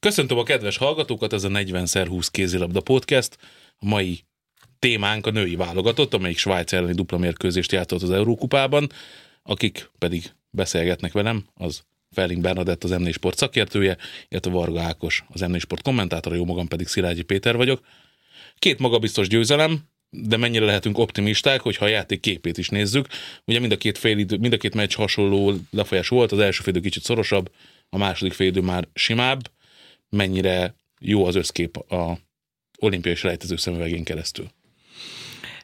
Köszöntöm a kedves hallgatókat, ez a 40x20 kézilabda podcast. A mai témánk a női válogatott, amelyik Svájc elleni dupla mérkőzést játszott az Eurókupában, akik pedig beszélgetnek velem, az Felling Bernadett az m Sport szakértője, illetve Varga Ákos az m Sport kommentátora, jó magam pedig Szilágyi Péter vagyok. Két magabiztos győzelem, de mennyire lehetünk optimisták, hogyha a játék képét is nézzük. Ugye mind a két, fél idő, mind a két meccs hasonló lefolyás volt, az első félidő kicsit szorosabb, a második félidő már simább. Mennyire jó az összkép a olimpiai selejtező szemüvegén keresztül?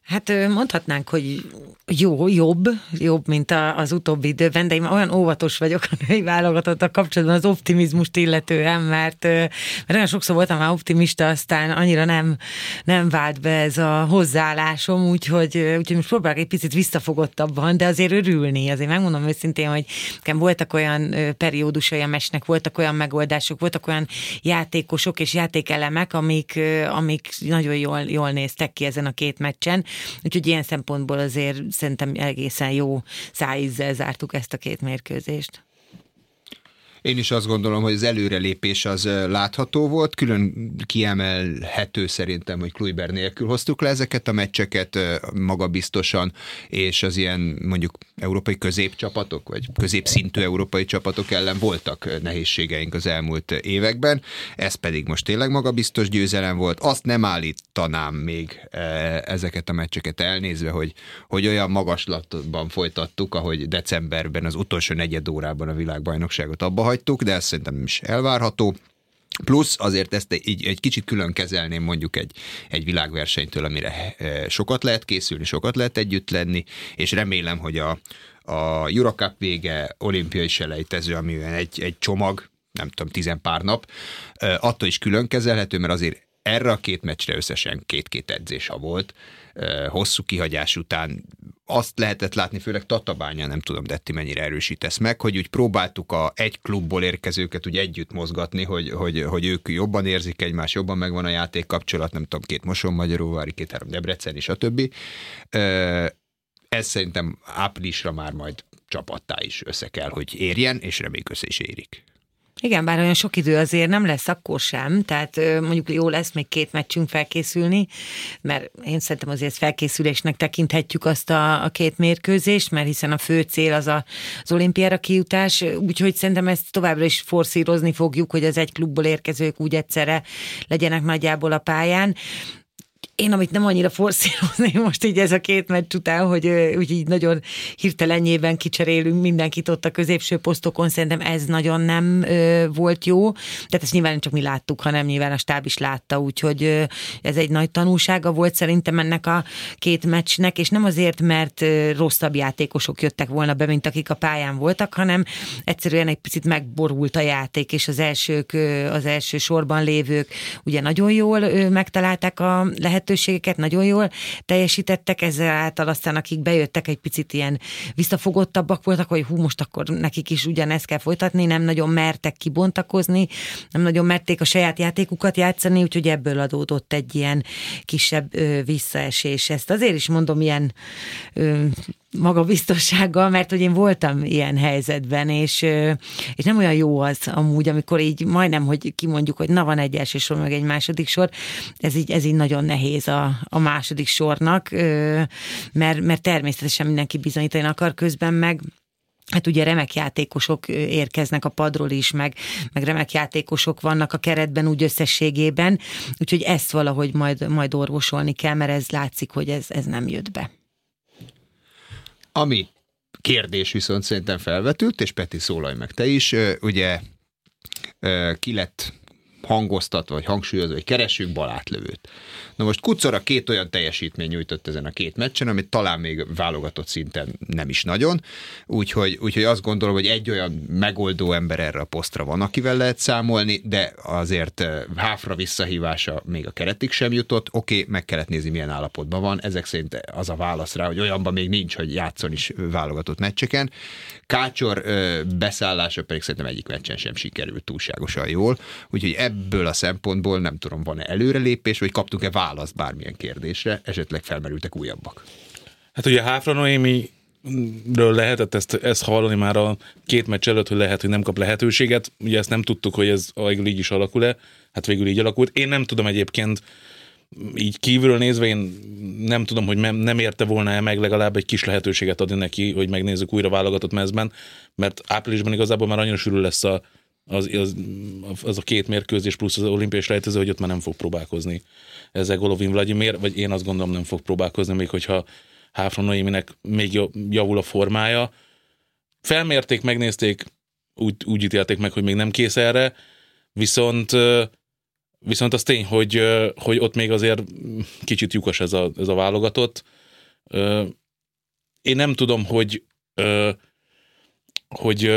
Hát mondhatnánk, hogy jó, jobb, jobb, mint a, az utóbbi időben, de én olyan óvatos vagyok a női válogatottak kapcsolatban az optimizmust illetően, mert, mert olyan sokszor voltam már optimista, aztán annyira nem, nem vált be ez a hozzáállásom, úgyhogy, úgyhogy most próbálok egy picit visszafogottabban, de azért örülni. Azért megmondom őszintén, hogy nekem voltak olyan periódusai a mesnek, voltak olyan megoldások, voltak olyan játékosok és játékelemek, amik, amik nagyon jól, jól néztek ki ezen a két meccsen, Úgyhogy ilyen szempontból azért szerintem egészen jó szájízzel zártuk ezt a két mérkőzést. Én is azt gondolom, hogy az előrelépés az látható volt, külön kiemelhető szerintem, hogy Kluiber nélkül hoztuk le ezeket a meccseket magabiztosan, és az ilyen mondjuk európai középcsapatok, vagy középszintű európai csapatok ellen voltak nehézségeink az elmúlt években, ez pedig most tényleg magabiztos győzelem volt. Azt nem állítanám még ezeket a meccseket elnézve, hogy, hogy olyan magaslatban folytattuk, ahogy decemberben az utolsó negyed órában a világbajnokságot abba hagytuk, de ez szerintem is elvárható. Plusz azért ezt egy, egy kicsit külön kezelném mondjuk egy, egy világversenytől, amire eh, sokat lehet készülni, sokat lehet együtt lenni, és remélem, hogy a, a Eurocup vége olimpiai selejtező, ami egy, egy csomag, nem tudom, tizen pár nap, eh, attól is külön kezelhető, mert azért erre a két meccsre összesen két-két edzés ha volt, hosszú kihagyás után azt lehetett látni, főleg Tatabánya, nem tudom, Detti mennyire erősítesz meg, hogy úgy próbáltuk a egy klubból érkezőket úgy együtt mozgatni, hogy, hogy, hogy ők jobban érzik egymás, jobban megvan a játék kapcsolat, nem tudom, két Moson Magyaróvári, két-három Debrecen és a többi. Ez szerintem áprilisra már majd csapattá is össze kell, hogy érjen, és reméljük össze is érik. Igen, bár olyan sok idő azért nem lesz akkor sem, tehát mondjuk jó lesz még két meccsünk felkészülni, mert én szerintem azért felkészülésnek tekinthetjük azt a, a két mérkőzést, mert hiszen a fő cél az a, az olimpiára kijutás, úgyhogy szerintem ezt továbbra is forszírozni fogjuk, hogy az egy klubból érkezők úgy egyszerre legyenek nagyjából a pályán én, amit nem annyira forszírozni most így ez a két meccs után, hogy úgy így nagyon hirtelenjében kicserélünk mindenkit ott a középső posztokon, szerintem ez nagyon nem ö, volt jó. Tehát ezt nyilván csak mi láttuk, hanem nyilván a stáb is látta, úgyhogy ö, ez egy nagy tanulsága volt szerintem ennek a két meccsnek, és nem azért, mert ö, rosszabb játékosok jöttek volna be, mint akik a pályán voltak, hanem egyszerűen egy picit megborult a játék, és az elsők, ö, az első sorban lévők ugye nagyon jól ö, megtalálták a lehet lehetőségeket nagyon jól teljesítettek, ezáltal aztán akik bejöttek egy picit ilyen visszafogottabbak voltak, hogy hú, most akkor nekik is ugyanezt kell folytatni, nem nagyon mertek kibontakozni, nem nagyon merték a saját játékukat játszani, úgyhogy ebből adódott egy ilyen kisebb ö, visszaesés. Ezt azért is mondom ilyen ö, magabiztossággal, mert hogy én voltam ilyen helyzetben, és, és nem olyan jó az amúgy, amikor így majdnem, hogy kimondjuk, hogy na van egy első sor, meg egy második sor, ez így, ez így nagyon nehéz a, a második sornak, mert, mert természetesen mindenki bizonyítani akar közben meg, Hát ugye remek játékosok érkeznek a padról is, meg, meg remek játékosok vannak a keretben úgy összességében, úgyhogy ezt valahogy majd, majd orvosolni kell, mert ez látszik, hogy ez, ez nem jött be. Ami kérdés viszont szerintem felvetült, és Peti szólalj meg te is, ugye ki lett hangoztatva, vagy hangsúlyozva, hogy keresünk balátlövőt. Na most Kucora két olyan teljesítmény nyújtott ezen a két meccsen, amit talán még válogatott szinten nem is nagyon, úgyhogy, úgyhogy azt gondolom, hogy egy olyan megoldó ember erre a posztra van, akivel lehet számolni, de azért eh, háfra visszahívása még a keretig sem jutott. Oké, okay, meg kellett nézni, milyen állapotban van. Ezek szerint az a válasz rá, hogy olyanban még nincs, hogy játszon is válogatott meccseken. Kácsor eh, beszállása pedig szerintem egyik meccsen sem sikerült túlságosan jól, úgyhogy ebből a szempontból nem tudom, van-e előrelépés, vagy kaptunk-e választ bármilyen kérdésre, esetleg felmerültek újabbak. Hát ugye Háfra Noémi ről lehetett ezt, ezt hallani már a két meccs előtt, hogy lehet, hogy nem kap lehetőséget. Ugye ezt nem tudtuk, hogy ez végül így is alakul-e. Hát végül így alakult. Én nem tudom egyébként, így kívülről nézve én nem tudom, hogy nem érte volna-e meg legalább egy kis lehetőséget adni neki, hogy megnézzük újra válogatott mezben, mert áprilisban igazából már annyira sűrű lesz a, az, az, az, a két mérkőzés plusz az olimpiai rejtező, hogy ott már nem fog próbálkozni ezzel Golovin Vladimir, vagy én azt gondolom nem fog próbálkozni, még hogyha Háfra Noéminek még javul a formája. Felmérték, megnézték, úgy, úgy ítélték meg, hogy még nem kész erre, viszont viszont az tény, hogy, hogy ott még azért kicsit lyukas ez a, ez a válogatott. Én nem tudom, hogy hogy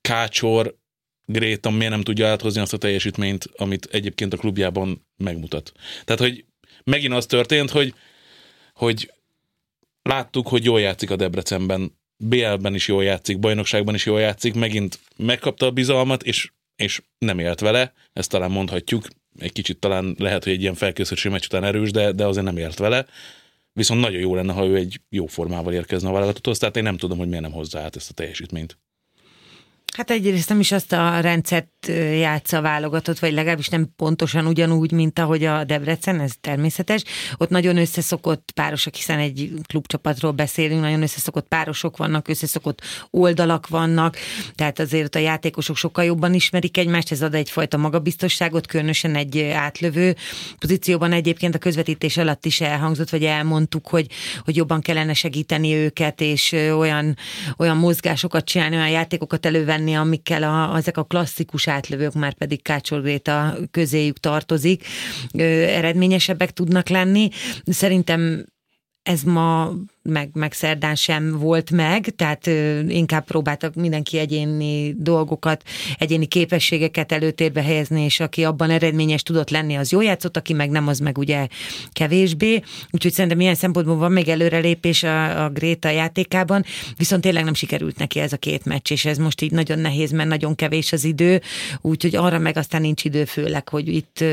Kácsor Gréta miért nem tudja áthozni azt a teljesítményt, amit egyébként a klubjában megmutat. Tehát, hogy megint az történt, hogy, hogy láttuk, hogy jól játszik a Debrecenben, BL-ben is jól játszik, bajnokságban is jól játszik, megint megkapta a bizalmat, és, és nem élt vele, ezt talán mondhatjuk, egy kicsit talán lehet, hogy egy ilyen felkészülési meccs után erős, de, de azért nem ért vele. Viszont nagyon jó lenne, ha ő egy jó formával érkezne a válogatotthoz, tehát én nem tudom, hogy miért nem hozzá át ezt a teljesítményt. Hát egyrészt nem is azt a rendszert játsza válogatott, vagy legalábbis nem pontosan ugyanúgy, mint ahogy a Debrecen, ez természetes. Ott nagyon összeszokott párosok, hiszen egy klubcsapatról beszélünk, nagyon összeszokott párosok vannak, összeszokott oldalak vannak, tehát azért a játékosok sokkal jobban ismerik egymást, ez ad egyfajta magabiztosságot, különösen egy átlövő pozícióban egyébként a közvetítés alatt is elhangzott, vagy elmondtuk, hogy, hogy jobban kellene segíteni őket, és olyan, olyan mozgásokat csinálni, olyan játékokat elővenni, lenni, amikkel a, ezek a klasszikus átlövők már pedig Kácsor Gréta közéjük tartozik, eredményesebbek tudnak lenni. Szerintem ez ma meg, meg szerdán sem volt meg, tehát inkább próbáltak mindenki egyéni dolgokat, egyéni képességeket előtérbe helyezni, és aki abban eredményes tudott lenni, az jó játszott, aki meg nem, az meg ugye kevésbé. Úgyhogy szerintem ilyen szempontból van még előrelépés a, a Gréta játékában, viszont tényleg nem sikerült neki ez a két meccs, és ez most így nagyon nehéz, mert nagyon kevés az idő, úgyhogy arra meg aztán nincs idő főleg, hogy itt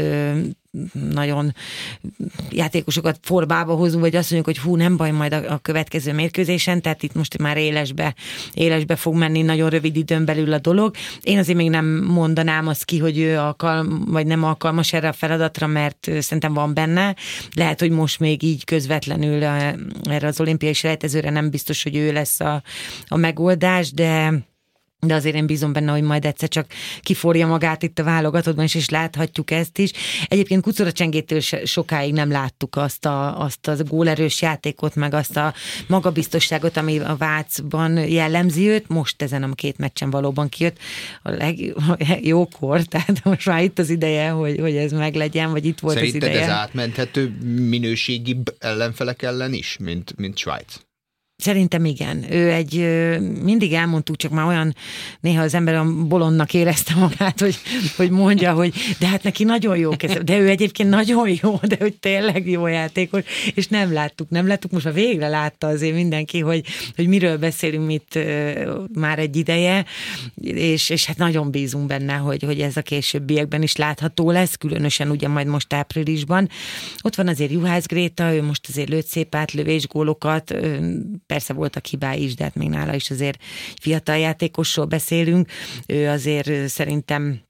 nagyon játékosokat formába hozunk, vagy azt mondjuk, hogy hú, nem baj majd a következő mérkőzésen, tehát itt most már élesbe, élesbe fog menni nagyon rövid időn belül a dolog. Én azért még nem mondanám azt ki, hogy ő alkalm, vagy nem alkalmas erre a feladatra, mert szerintem van benne. Lehet, hogy most még így közvetlenül erre az olimpiai selejtezőre nem biztos, hogy ő lesz a, a megoldás, de de azért én bízom benne, hogy majd egyszer csak kiforja magát itt a válogatottban is, és láthatjuk ezt is. Egyébként Kucora Csengétől sokáig nem láttuk azt a, azt a gólerős játékot, meg azt a magabiztosságot, ami a Vácban jellemzi őt. Most ezen a két meccsen valóban kijött a legjókor, tehát most már itt az ideje, hogy, hogy ez meglegyen, vagy itt volt Szerinted az ideje. ez átmenthető minőségibb ellenfelek ellen is, mint, mint Svájc? Szerintem igen. Ő egy, mindig elmondtuk, csak már olyan, néha az ember a bolondnak érezte magát, hogy, hogy mondja, hogy de hát neki nagyon jó keze, de ő egyébként nagyon jó, de hogy tényleg jó játékos, és nem láttuk, nem láttuk, most már végre látta azért mindenki, hogy, hogy miről beszélünk itt már egy ideje, és, és hát nagyon bízunk benne, hogy, hogy ez a későbbiekben is látható lesz, különösen ugye majd most áprilisban. Ott van azért Juhász Gréta, ő most azért lőtt szép átlövés gólokat, persze voltak hibái is, de hát még nála is azért fiatal játékosról beszélünk. Ő azért szerintem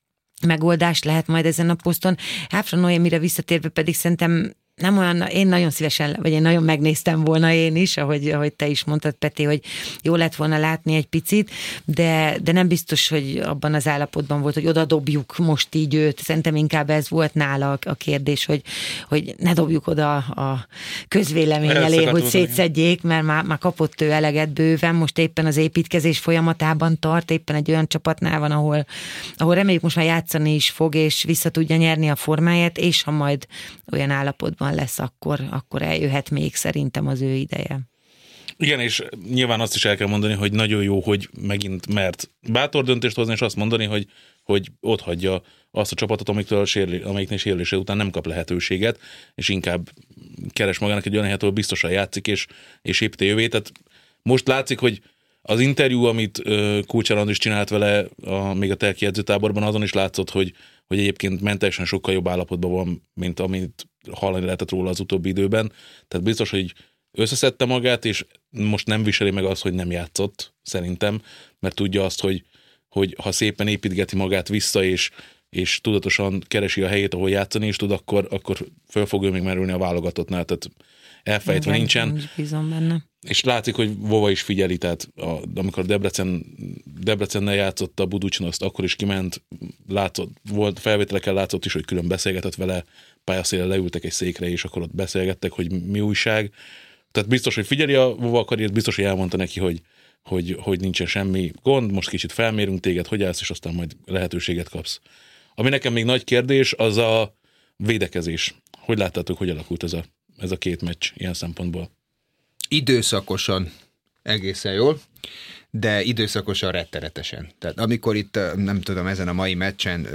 megoldás lehet majd ezen a poszton. Háfra Noémire visszatérve pedig szerintem nem olyan, én nagyon szívesen, vagy én nagyon megnéztem volna én is, ahogy, ahogy te is mondtad, Peti, hogy jó lett volna látni egy picit, de, de nem biztos, hogy abban az állapotban volt, hogy oda dobjuk most így őt. Szerintem inkább ez volt nála a kérdés, hogy, hogy ne dobjuk oda a közvélemény elé, hogy szétszedjék, mert már, már kapott ő eleget bőven, most éppen az építkezés folyamatában tart, éppen egy olyan csapatnál van, ahol, ahol reméljük most már játszani is fog, és vissza tudja nyerni a formáját, és ha majd olyan állapotban van lesz, akkor, akkor eljöhet még szerintem az ő ideje. Igen, és nyilván azt is el kell mondani, hogy nagyon jó, hogy megint mert bátor döntést hozni, és azt mondani, hogy, hogy ott hagyja azt a csapatot, amiktől sérli, amelyiknél sérülése után nem kap lehetőséget, és inkább keres magának egy olyan helyet, ahol biztosan játszik, és, és építi jövét. Tehát most látszik, hogy az interjú, amit Kulcsár is csinált vele a, még a telki edzőtáborban, azon is látszott, hogy, hogy egyébként mentálisan sokkal jobb állapotban van, mint amit hallani lehetett róla az utóbbi időben. Tehát biztos, hogy összeszedte magát, és most nem viseli meg azt, hogy nem játszott, szerintem, mert tudja azt, hogy, hogy ha szépen építgeti magát vissza, és, és tudatosan keresi a helyét, ahol játszani is tud, akkor, akkor föl fog ő még merülni a válogatottnál, tehát elfejtve nincsen. Bízom benne. És látszik, hogy Vova is figyeli, tehát a, amikor Debrecen, Debrecennel játszott a Buducsinoszt, akkor is kiment, látszott, volt felvételeken látszott is, hogy külön beszélgetett vele, pályaszélen leültek egy székre, és akkor ott beszélgettek, hogy mi újság. Tehát biztos, hogy figyeli a Vova karriert, biztos, hogy elmondta neki, hogy, hogy, hogy nincsen semmi gond, most kicsit felmérünk téged, hogy állsz, és aztán majd lehetőséget kapsz. Ami nekem még nagy kérdés, az a védekezés. Hogy láttátok, hogy alakult ez a, ez a két meccs ilyen szempontból? Időszakosan egészen jól, de időszakosan rettenetesen. Tehát amikor itt, nem tudom, ezen a mai meccsen,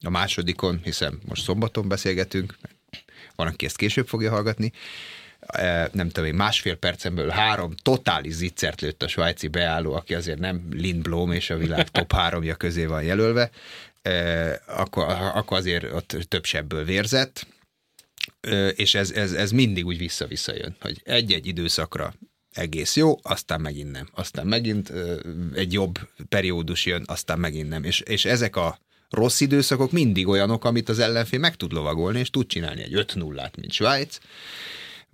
a másodikon, hiszen most szombaton beszélgetünk, van, aki ezt később fogja hallgatni, nem tudom én, másfél percemből három totális zicsert lőtt a svájci beálló, aki azért nem Lindblom és a világ top háromja közé van jelölve, akkor, akkor azért ott több sebből vérzett, és ez, ez, ez mindig úgy vissza-vissza jön, hogy egy-egy időszakra egész jó, aztán megint nem. Aztán megint egy jobb periódus jön, aztán megint nem. És, és ezek a rossz időszakok mindig olyanok, amit az ellenfél meg tud lovagolni, és tud csinálni egy 5-0-át, mint Svájc,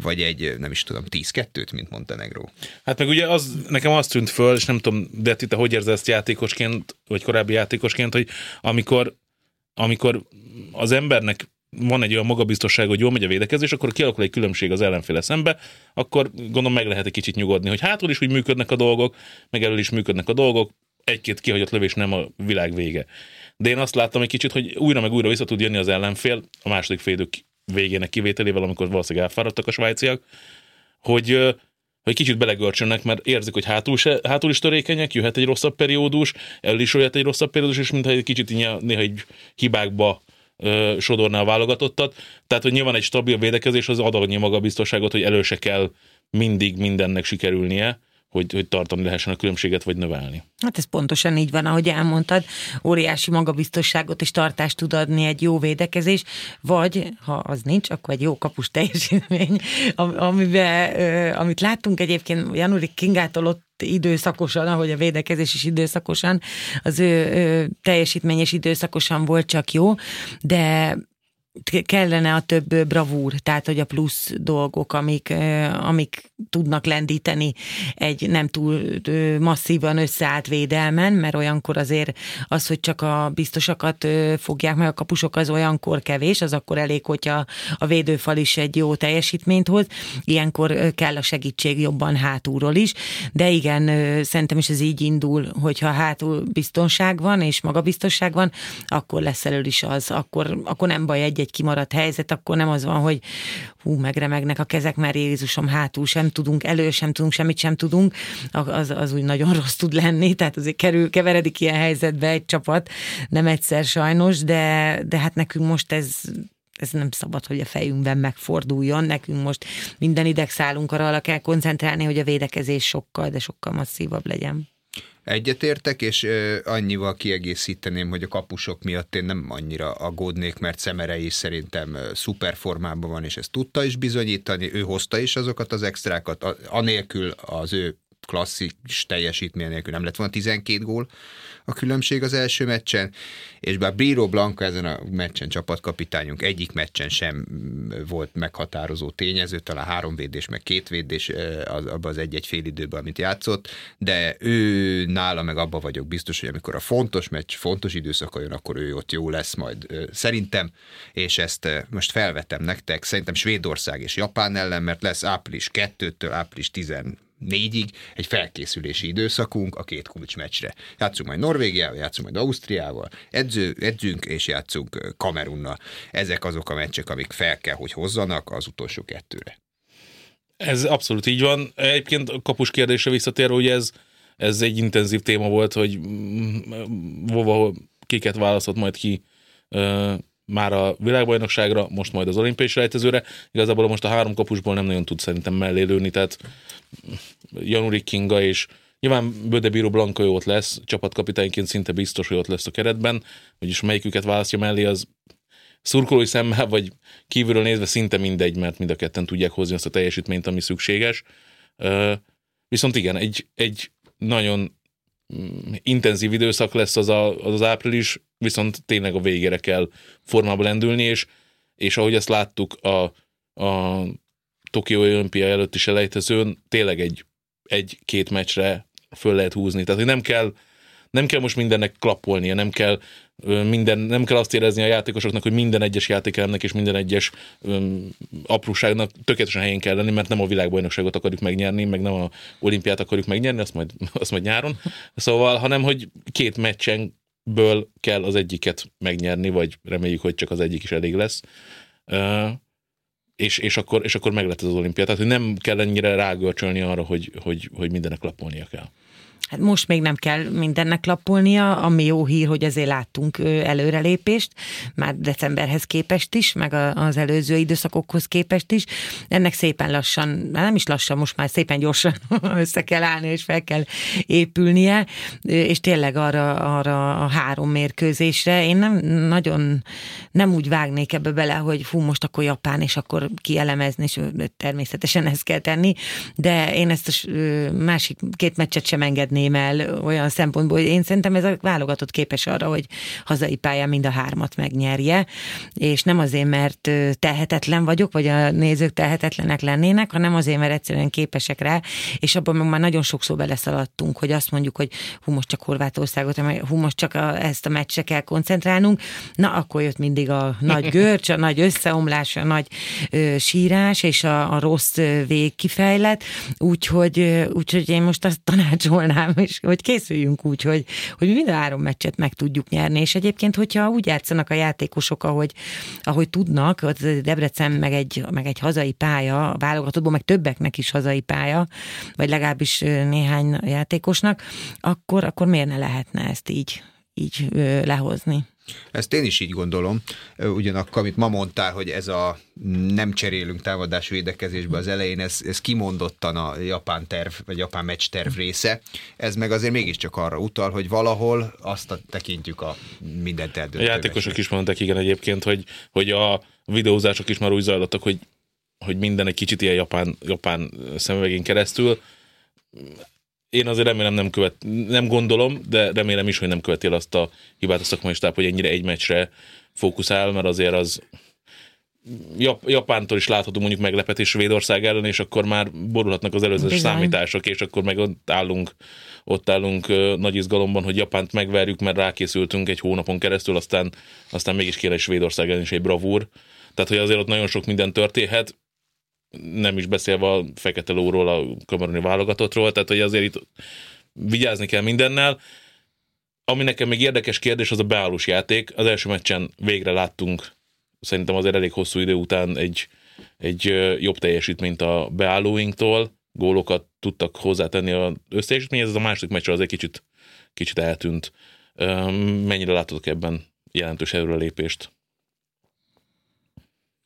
vagy egy, nem is tudom, 10-2-t, mint Montenegro. Hát meg ugye az, nekem azt tűnt föl, és nem tudom, de te hogy érzed ezt játékosként, vagy korábbi játékosként, hogy amikor, amikor az embernek van egy olyan magabiztosság, hogy jól megy a védekezés, akkor kialakul egy különbség az ellenféle szembe, akkor gondolom meg lehet egy kicsit nyugodni, hogy hátul is úgy működnek a dolgok, meg elől is működnek a dolgok, egy-két kihagyott lövés nem a világ vége. De én azt láttam egy kicsit, hogy újra meg újra vissza tud jönni az ellenfél, a második félidők végének kivételével, amikor valószínűleg elfáradtak a svájciak, hogy hogy kicsit belegörcsönnek, mert érzik, hogy hátul, se, hátul is törékenyek, jöhet egy rosszabb periódus, el is jöhet egy rosszabb periódus, és mintha egy kicsit néha, egy hibákba sodorná a válogatottat. Tehát, hogy nyilván egy stabil védekezés az ad annyi magabiztosságot, hogy elő se kell mindig mindennek sikerülnie, hogy, hogy tartani lehessen a különbséget, vagy növelni. Hát ez pontosan így van, ahogy elmondtad, óriási magabiztosságot és tartást tud adni egy jó védekezés, vagy ha az nincs, akkor egy jó kapus teljesítmény, amiben, amit láttunk egyébként Janurik Kingától ott időszakosan, ahogy a védekezés is időszakosan, az ő, ő teljesítményes időszakosan volt csak jó, de kellene a több bravúr, tehát hogy a plusz dolgok, amik, amik tudnak lendíteni egy nem túl masszívan összeállt védelmen, mert olyankor azért az, hogy csak a biztosakat fogják meg a kapusok, az olyankor kevés, az akkor elég, hogyha a védőfal is egy jó teljesítményt hoz. Ilyenkor kell a segítség jobban hátulról is, de igen, szerintem is ez így indul, hogyha hátul biztonság van és magabiztosság van, akkor lesz elől is az, akkor, akkor nem baj egy egy kimaradt helyzet, akkor nem az van, hogy hú, megremegnek a kezek, mert Jézusom hátul sem tudunk, elő sem tudunk, semmit sem tudunk, az, az úgy nagyon rossz tud lenni, tehát azért kerül, keveredik ilyen helyzetbe egy csapat, nem egyszer sajnos, de, de hát nekünk most ez ez nem szabad, hogy a fejünkben megforduljon. Nekünk most minden idegszálunk arra kell koncentrálni, hogy a védekezés sokkal, de sokkal masszívabb legyen. Egyetértek, és annyival kiegészíteném, hogy a kapusok miatt én nem annyira aggódnék, mert Szemere is szerintem szuper formában van, és ezt tudta is bizonyítani, ő hozta is azokat az extrákat, anélkül az ő klasszikus teljesítmény nélkül nem lett volna 12 gól a különbség az első meccsen, és bár Briro Blanca ezen a meccsen csapatkapitányunk egyik meccsen sem volt meghatározó tényező, talán három védés, meg két védés az, abban az egy-egy fél időben, amit játszott, de ő nála meg abba vagyok biztos, hogy amikor a fontos meccs, fontos időszaka jön, akkor ő ott jó lesz majd. Szerintem, és ezt most felvetem nektek, szerintem Svédország és Japán ellen, mert lesz április 2-től április 10 négyig egy felkészülési időszakunk a két kulcsmeccsre. Játszunk majd Norvégiával, játszunk majd Ausztriával, edző, edzünk és játszunk Kamerunnal. Ezek azok a meccsek, amik fel kell, hogy hozzanak az utolsó kettőre. Ez abszolút így van. Egyébként a kapus kérdésre visszatérve, hogy ez, ez egy intenzív téma volt, hogy hova kiket választott majd ki már a világbajnokságra, most majd az olimpiai selejtezőre. Igazából most a három kapusból nem nagyon tud szerintem mellé lőni, tehát Januri Kinga és Nyilván Böde Bíró Blanka ott lesz, csapatkapitányként szinte biztos, hogy ott lesz a keretben, vagyis melyiküket választja mellé, az szurkolói szemmel, vagy kívülről nézve szinte mindegy, mert mind a ketten tudják hozni azt a teljesítményt, ami szükséges. Viszont igen, egy, egy nagyon intenzív időszak lesz az, a, az az április, viszont tényleg a végére kell formába lendülni, és, és ahogy ezt láttuk a, a Tokió olimpia előtti selejtezőn, tényleg egy, egy-két meccsre föl lehet húzni. Tehát, hogy nem kell, nem kell most mindennek klappolnia, nem kell minden, nem kell azt érezni a játékosoknak, hogy minden egyes játékelemnek és minden egyes um, apróságnak tökéletesen helyén kell lenni, mert nem a világbajnokságot akarjuk megnyerni, meg nem a olimpiát akarjuk megnyerni, azt majd, azt majd nyáron. Szóval, hanem, hogy két meccsenből kell az egyiket megnyerni, vagy reméljük, hogy csak az egyik is elég lesz. Uh, és, és, akkor, és akkor meg lett az olimpia. Tehát, hogy nem kell ennyire rágörcsölni arra, hogy, hogy, hogy mindenek lapolnia kell. Hát most még nem kell mindennek lapolnia, ami jó hír, hogy ezért láttunk előrelépést, már decemberhez képest is, meg az előző időszakokhoz képest is. Ennek szépen lassan, nem is lassan, most már szépen gyorsan össze kell állni, és fel kell épülnie, és tényleg arra, arra a három mérkőzésre én nem nagyon nem úgy vágnék ebbe bele, hogy fú, most akkor Japán, és akkor kielemezni, és természetesen ezt kell tenni, de én ezt a másik két meccset sem engedném engedném el olyan szempontból, hogy én szerintem ez a válogatott képes arra, hogy hazai pályán mind a hármat megnyerje, és nem azért, mert tehetetlen vagyok, vagy a nézők tehetetlenek lennének, hanem azért, mert egyszerűen képesek rá, és abban meg már nagyon sokszor beleszaladtunk, hogy azt mondjuk, hogy hú, most csak Horvátországot, hú, most csak a, ezt a meccse kell koncentrálnunk, na akkor jött mindig a nagy görcs, a nagy összeomlás, a nagy ö, sírás, és a, a rossz vég kifejlet, úgyhogy, úgyhogy én most azt tanácsolnám mondanám, és hogy készüljünk úgy, hogy, hogy mind a három meccset meg tudjuk nyerni, és egyébként, hogyha úgy játszanak a játékosok, ahogy, ahogy tudnak, Debrecen meg egy, meg egy hazai pálya, a válogatottból meg többeknek is hazai pálya, vagy legalábbis néhány játékosnak, akkor, akkor miért ne lehetne ezt így, így lehozni? Ezt én is így gondolom. Ugyanakkor, amit ma mondtál, hogy ez a nem cserélünk támadás védekezésbe az elején, ez, ez kimondottan a japán terv, vagy japán meccs terv része. Ez meg azért mégiscsak arra utal, hogy valahol azt a, tekintjük a mindent eldöntő. A játékosok is mondták igen egyébként, hogy, hogy a videózások is már úgy zajlottak, hogy, hogy minden egy kicsit ilyen japán, japán szemüvegén keresztül én azért remélem nem követ, nem gondolom, de remélem is, hogy nem követi el azt a hibát a szakmai stáb, hogy ennyire egy meccsre fókuszál, mert azért az Jap- Japántól is látható mondjuk meglepetés Svédország ellen, és akkor már borulhatnak az előző Bizony. számítások, és akkor meg ott állunk, ott állunk uh, nagy izgalomban, hogy Japánt megverjük, mert rákészültünk egy hónapon keresztül, aztán, aztán mégis kéne Svédország ellen is egy bravúr. Tehát, hogy azért ott nagyon sok minden történhet nem is beszélve a fekete lóról, a kameruni válogatottról, tehát hogy azért itt vigyázni kell mindennel. Ami nekem még érdekes kérdés, az a beállós játék. Az első meccsen végre láttunk, szerintem azért elég hosszú idő után egy, egy jobb teljesítményt a beállóinktól, gólokat tudtak hozzátenni az összeteljesítményhez, ez a második meccsre az egy kicsit, kicsit eltűnt. Mennyire látotok ebben jelentős előrelépést?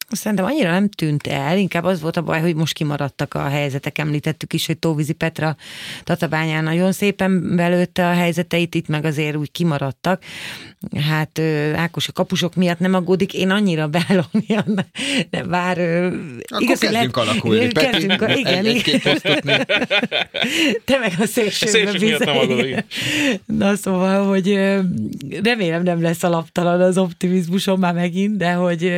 Szerintem annyira nem tűnt el, inkább az volt a baj, hogy most kimaradtak a helyzetek. Említettük is, hogy Tóvízi Petra Tatabányán nagyon szépen belőtte a helyzeteit, itt meg azért úgy kimaradtak. Hát Ákos a kapusok miatt nem aggódik, én annyira beállom, de bár Akkor igaz, lehet, alakulni. Kezdjünk, Peti, igen, egy, igen. Te meg a szélsőben bizony. Na szóval, hogy remélem nem lesz alaptalan az optimizmusom már megint, de hogy,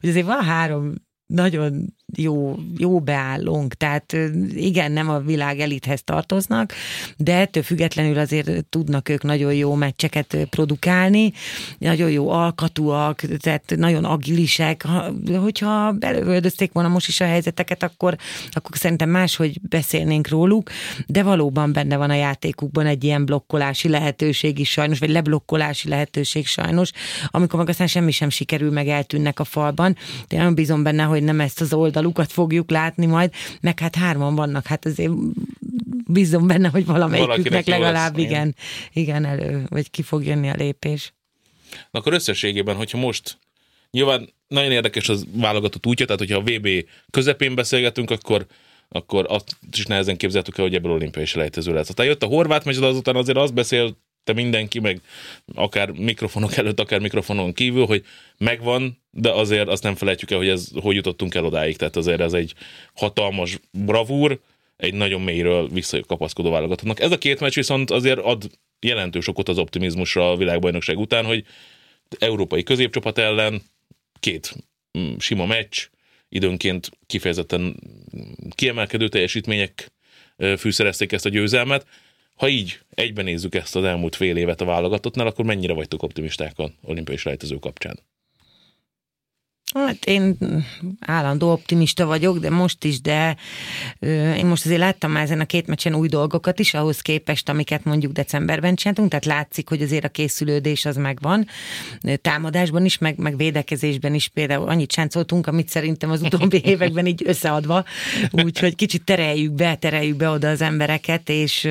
hogy azért van három nagyon jó, jó beállónk, tehát igen, nem a világ elithez tartoznak, de ettől függetlenül azért tudnak ők nagyon jó meccseket produkálni, nagyon jó alkatúak, tehát nagyon agilisek. Ha, hogyha belövöldözték volna most is a helyzeteket, akkor, akkor szerintem máshogy beszélnénk róluk, de valóban benne van a játékukban egy ilyen blokkolási lehetőség is sajnos, vagy leblokkolási lehetőség sajnos, amikor meg aztán semmi sem sikerül, meg eltűnnek a falban. De nagyon bízom benne, hogy nem ezt az oldal oldalukat fogjuk látni majd, meg hát hárman vannak, hát azért bízom benne, hogy valamelyiküknek legalább igen, igen elő, vagy ki fog jönni a lépés. Na akkor összességében, hogyha most nyilván nagyon érdekes az válogatott útja, tehát hogyha a VB közepén beszélgetünk, akkor akkor azt is nehezen képzeltük el, hogy ebből olimpiai selejtező lesz. Aztán jött a horvát meccs, de azután azért azt beszél értette mindenki, meg akár mikrofonok előtt, akár mikrofonon kívül, hogy megvan, de azért azt nem felejtjük el, hogy ez hogy jutottunk el odáig. Tehát azért ez egy hatalmas bravúr, egy nagyon mélyről visszakapaszkodó válogatottnak. Ez a két meccs viszont azért ad jelentős okot az optimizmusra a világbajnokság után, hogy európai középcsapat ellen két mm, sima meccs, időnként kifejezetten kiemelkedő teljesítmények fűszerezték ezt a győzelmet. Ha így egyben nézzük ezt az elmúlt fél évet a válogatottnál, akkor mennyire vagytok optimisták a olimpiai selejtező kapcsán? Hát én állandó optimista vagyok, de most is, de ö, én most azért láttam már ezen a két meccsen új dolgokat is, ahhoz képest, amiket mondjuk decemberben csináltunk, tehát látszik, hogy azért a készülődés az megvan. Támadásban is, meg, meg védekezésben is például annyit sáncoltunk, amit szerintem az utóbbi években így összeadva, úgyhogy kicsit tereljük be, tereljük be oda az embereket, és,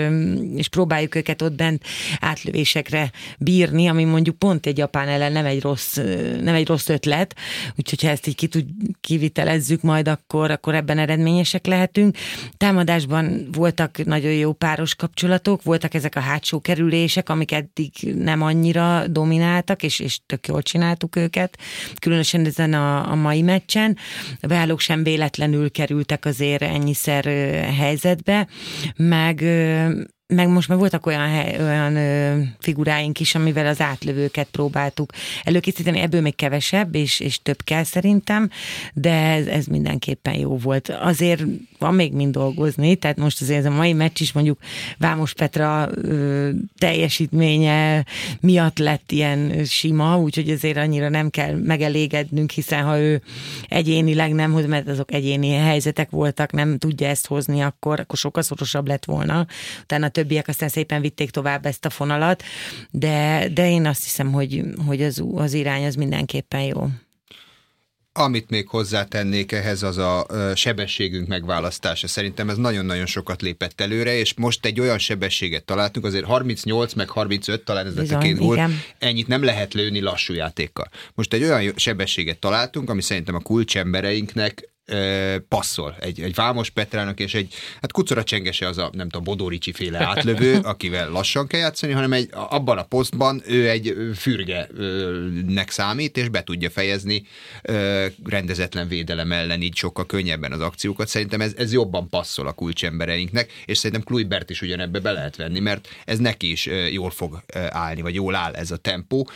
és próbáljuk őket ott bent átlövésekre bírni, ami mondjuk pont egy Japán ellen nem egy rossz, nem egy rossz ötlet, úgy úgyhogy ha ezt így kivitelezzük majd, akkor, akkor ebben eredményesek lehetünk. Támadásban voltak nagyon jó páros kapcsolatok, voltak ezek a hátsó kerülések, amik eddig nem annyira domináltak, és, és tök jól csináltuk őket, különösen ezen a, a mai meccsen. A beállók sem véletlenül kerültek azért ennyiszer helyzetbe, meg meg most már voltak olyan, hely, olyan ö, figuráink is, amivel az átlövőket próbáltuk előkészíteni, ebből még kevesebb, és, és több kell szerintem, de ez, ez mindenképpen jó volt. Azért van még mind dolgozni, tehát most azért ez a mai meccs is mondjuk Vámos Petra ö, teljesítménye miatt lett ilyen sima, úgyhogy azért annyira nem kell megelégednünk, hiszen ha ő egyénileg nem hoz, mert azok egyéni helyzetek voltak, nem tudja ezt hozni, akkor, akkor sokkal szorosabb lett volna. Utána többiek aztán szépen vitték tovább ezt a fonalat, de, de én azt hiszem, hogy, hogy az, az irány az mindenképpen jó. Amit még hozzátennék ehhez, az a sebességünk megválasztása. Szerintem ez nagyon-nagyon sokat lépett előre, és most egy olyan sebességet találtunk, azért 38 meg 35 talán ez Bizony, a két gól, ennyit nem lehet lőni lassú játékkal. Most egy olyan sebességet találtunk, ami szerintem a kulcsembereinknek passzol egy, egy Vámos Petrának, és egy, hát Kucora Csengese az a, nem tudom, Bodoricsi féle átlövő, akivel lassan kell játszani, hanem egy, abban a posztban ő egy fürgenek számít, és be tudja fejezni rendezetlen védelem ellen így sokkal könnyebben az akciókat. Szerintem ez, ez jobban passzol a kulcsembereinknek, és szerintem Kluibert is ugyanebbe be lehet venni, mert ez neki is jól fog állni, vagy jól áll ez a tempó.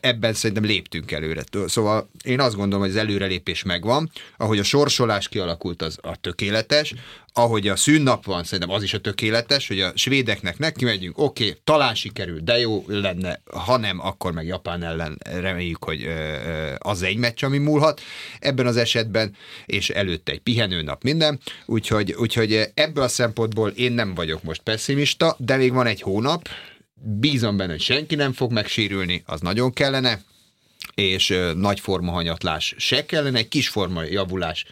Ebben szerintem léptünk előre. Szóval én azt gondolom, hogy az előrelépés megvan, ahogy a sorsolás kialakult, az a tökéletes, ahogy a szűnnap van, szerintem az is a tökéletes, hogy a svédeknek neki megyünk, oké, okay, talán sikerül, de jó lenne, ha nem, akkor meg Japán ellen reméljük, hogy az egy meccs, ami múlhat ebben az esetben, és előtte egy pihenőnap minden, úgyhogy, úgyhogy ebből a szempontból én nem vagyok most pessimista, de még van egy hónap, bízom benne, hogy senki nem fog megsérülni, az nagyon kellene, és nagy formahanyatlás se kellene, egy kis forma javulás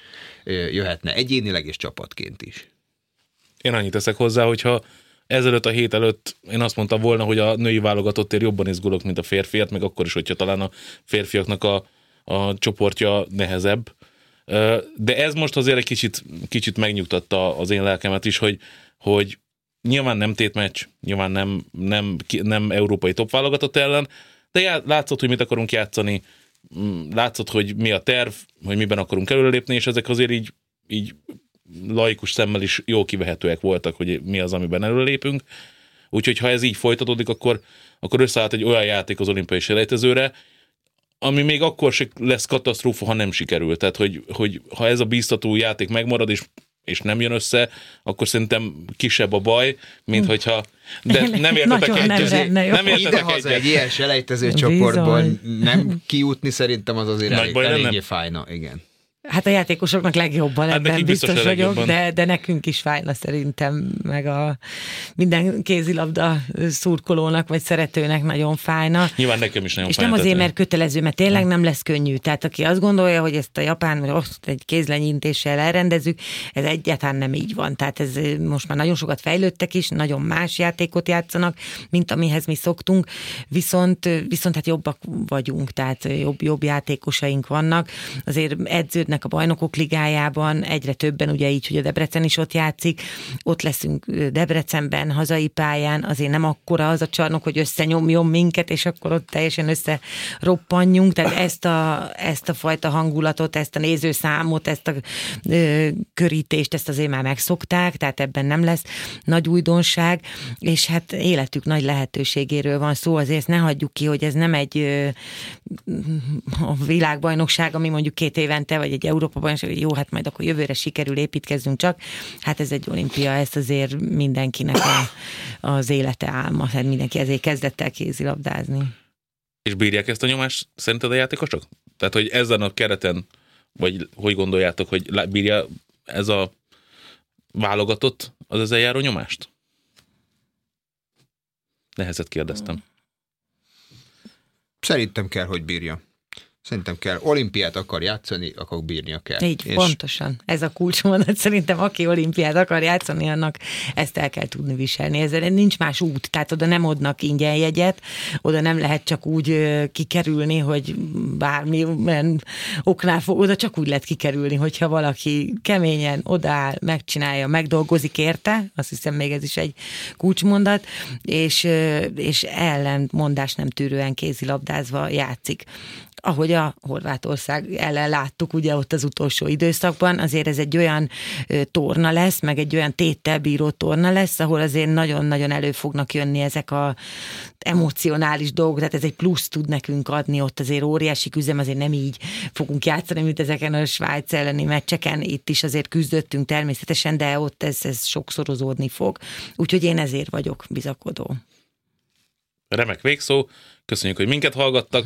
jöhetne egyénileg és csapatként is. Én annyit teszek hozzá, hogyha ezelőtt a hét előtt én azt mondtam volna, hogy a női válogatottért jobban izgulok, mint a férfiat, meg akkor is, hogyha talán a férfiaknak a, a csoportja nehezebb. De ez most azért egy kicsit, kicsit megnyugtatta az én lelkemet is, hogy, hogy nyilván nem tétmeccs, nyilván nem, nem, nem európai top válogatott ellen, de látszott, hogy mit akarunk játszani, mm, látszott, hogy mi a terv, hogy miben akarunk előrelépni, és ezek azért így, így laikus szemmel is jó kivehetőek voltak, hogy mi az, amiben előlépünk. Úgyhogy ha ez így folytatódik, akkor, akkor összeállt egy olyan játék az olimpiai selejtezőre, ami még akkor se lesz katasztrófa, ha nem sikerül. Tehát, hogy, hogy ha ez a bíztató játék megmarad, és és nem jön össze, akkor szerintem kisebb a baj, mint hm. hogyha de nem értetek egyet. Nem, nem értetek egyet. egy ilyen selejtező csoportból nem kijutni szerintem az azért elég, eléggé fájna, igen. Hát a játékosoknak legjobban hát ebben biztos, biztos vagyok, de, de nekünk is fájna szerintem, meg a minden kézilabda szurkolónak vagy szeretőnek nagyon fájna. Nyilván nekem is nagyon És fájna, nem azért, mert kötelező, mert tényleg nem lesz könnyű. Tehát aki azt gondolja, hogy ezt a japán, vagy azt egy kézlenyintéssel elrendezzük, ez egyáltalán nem így van. Tehát ez most már nagyon sokat fejlődtek is, nagyon más játékot játszanak, mint amihez mi szoktunk, viszont, viszont hát jobbak vagyunk, tehát jobb, jobb játékosaink vannak. Azért edződnek működnek a bajnokok ligájában, egyre többen, ugye így, hogy a Debrecen is ott játszik, ott leszünk Debrecenben, hazai pályán, azért nem akkora az a csarnok, hogy összenyomjon minket, és akkor ott teljesen összeroppanjunk, tehát ezt a, ezt a fajta hangulatot, ezt a nézőszámot, ezt a ö, körítést, ezt azért már megszokták, tehát ebben nem lesz nagy újdonság, és hát életük nagy lehetőségéről van szó, azért ne hagyjuk ki, hogy ez nem egy ö, a világbajnokság, ami mondjuk két évente, vagy egy Európa bajnokság, hogy jó, hát majd akkor jövőre sikerül, építkezzünk csak. Hát ez egy olimpia, ezt azért mindenkinek a, az élete álma, hát mindenki ezért kezdett el kézilabdázni. És bírják ezt a nyomást szerinted a játékosok? Tehát, hogy ezen a kereten, vagy hogy gondoljátok, hogy bírja ez a válogatott az ezzel járó nyomást? Nehezet kérdeztem. Szerintem kell, hogy bírja. Szerintem kell. Olimpiát akar játszani, akkor bírnia kell. Így, és... pontosan. Ez a kulcsmondat. Szerintem aki olimpiát akar játszani, annak ezt el kell tudni viselni. Ezzel nincs más út. Tehát oda nem adnak ingyen jegyet, oda nem lehet csak úgy kikerülni, hogy bármilyen oknál fog, oda csak úgy lehet kikerülni, hogyha valaki keményen odaáll, megcsinálja, megdolgozik érte, azt hiszem még ez is egy kulcsmondat, és, és ellentmondás nem tűrően kézilabdázva játszik ahogy a Horvátország ellen láttuk ugye ott az utolsó időszakban, azért ez egy olyan torna lesz, meg egy olyan téttel bíró torna lesz, ahol azért nagyon-nagyon elő fognak jönni ezek a emocionális dolgok, tehát ez egy plusz tud nekünk adni, ott azért óriási küzdem, azért nem így fogunk játszani, mint ezeken a Svájc elleni meccseken, itt is azért küzdöttünk természetesen, de ott ez, ez sokszorozódni fog. Úgyhogy én ezért vagyok bizakodó. Remek végszó, köszönjük, hogy minket hallgattak.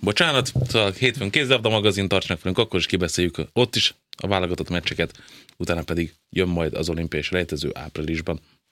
Bocsánat, szóval hétfőn kézzelabda magazin tartsanak velünk, akkor is kibeszéljük ott is a válogatott meccseket, utána pedig jön majd az olimpiai rejtező áprilisban.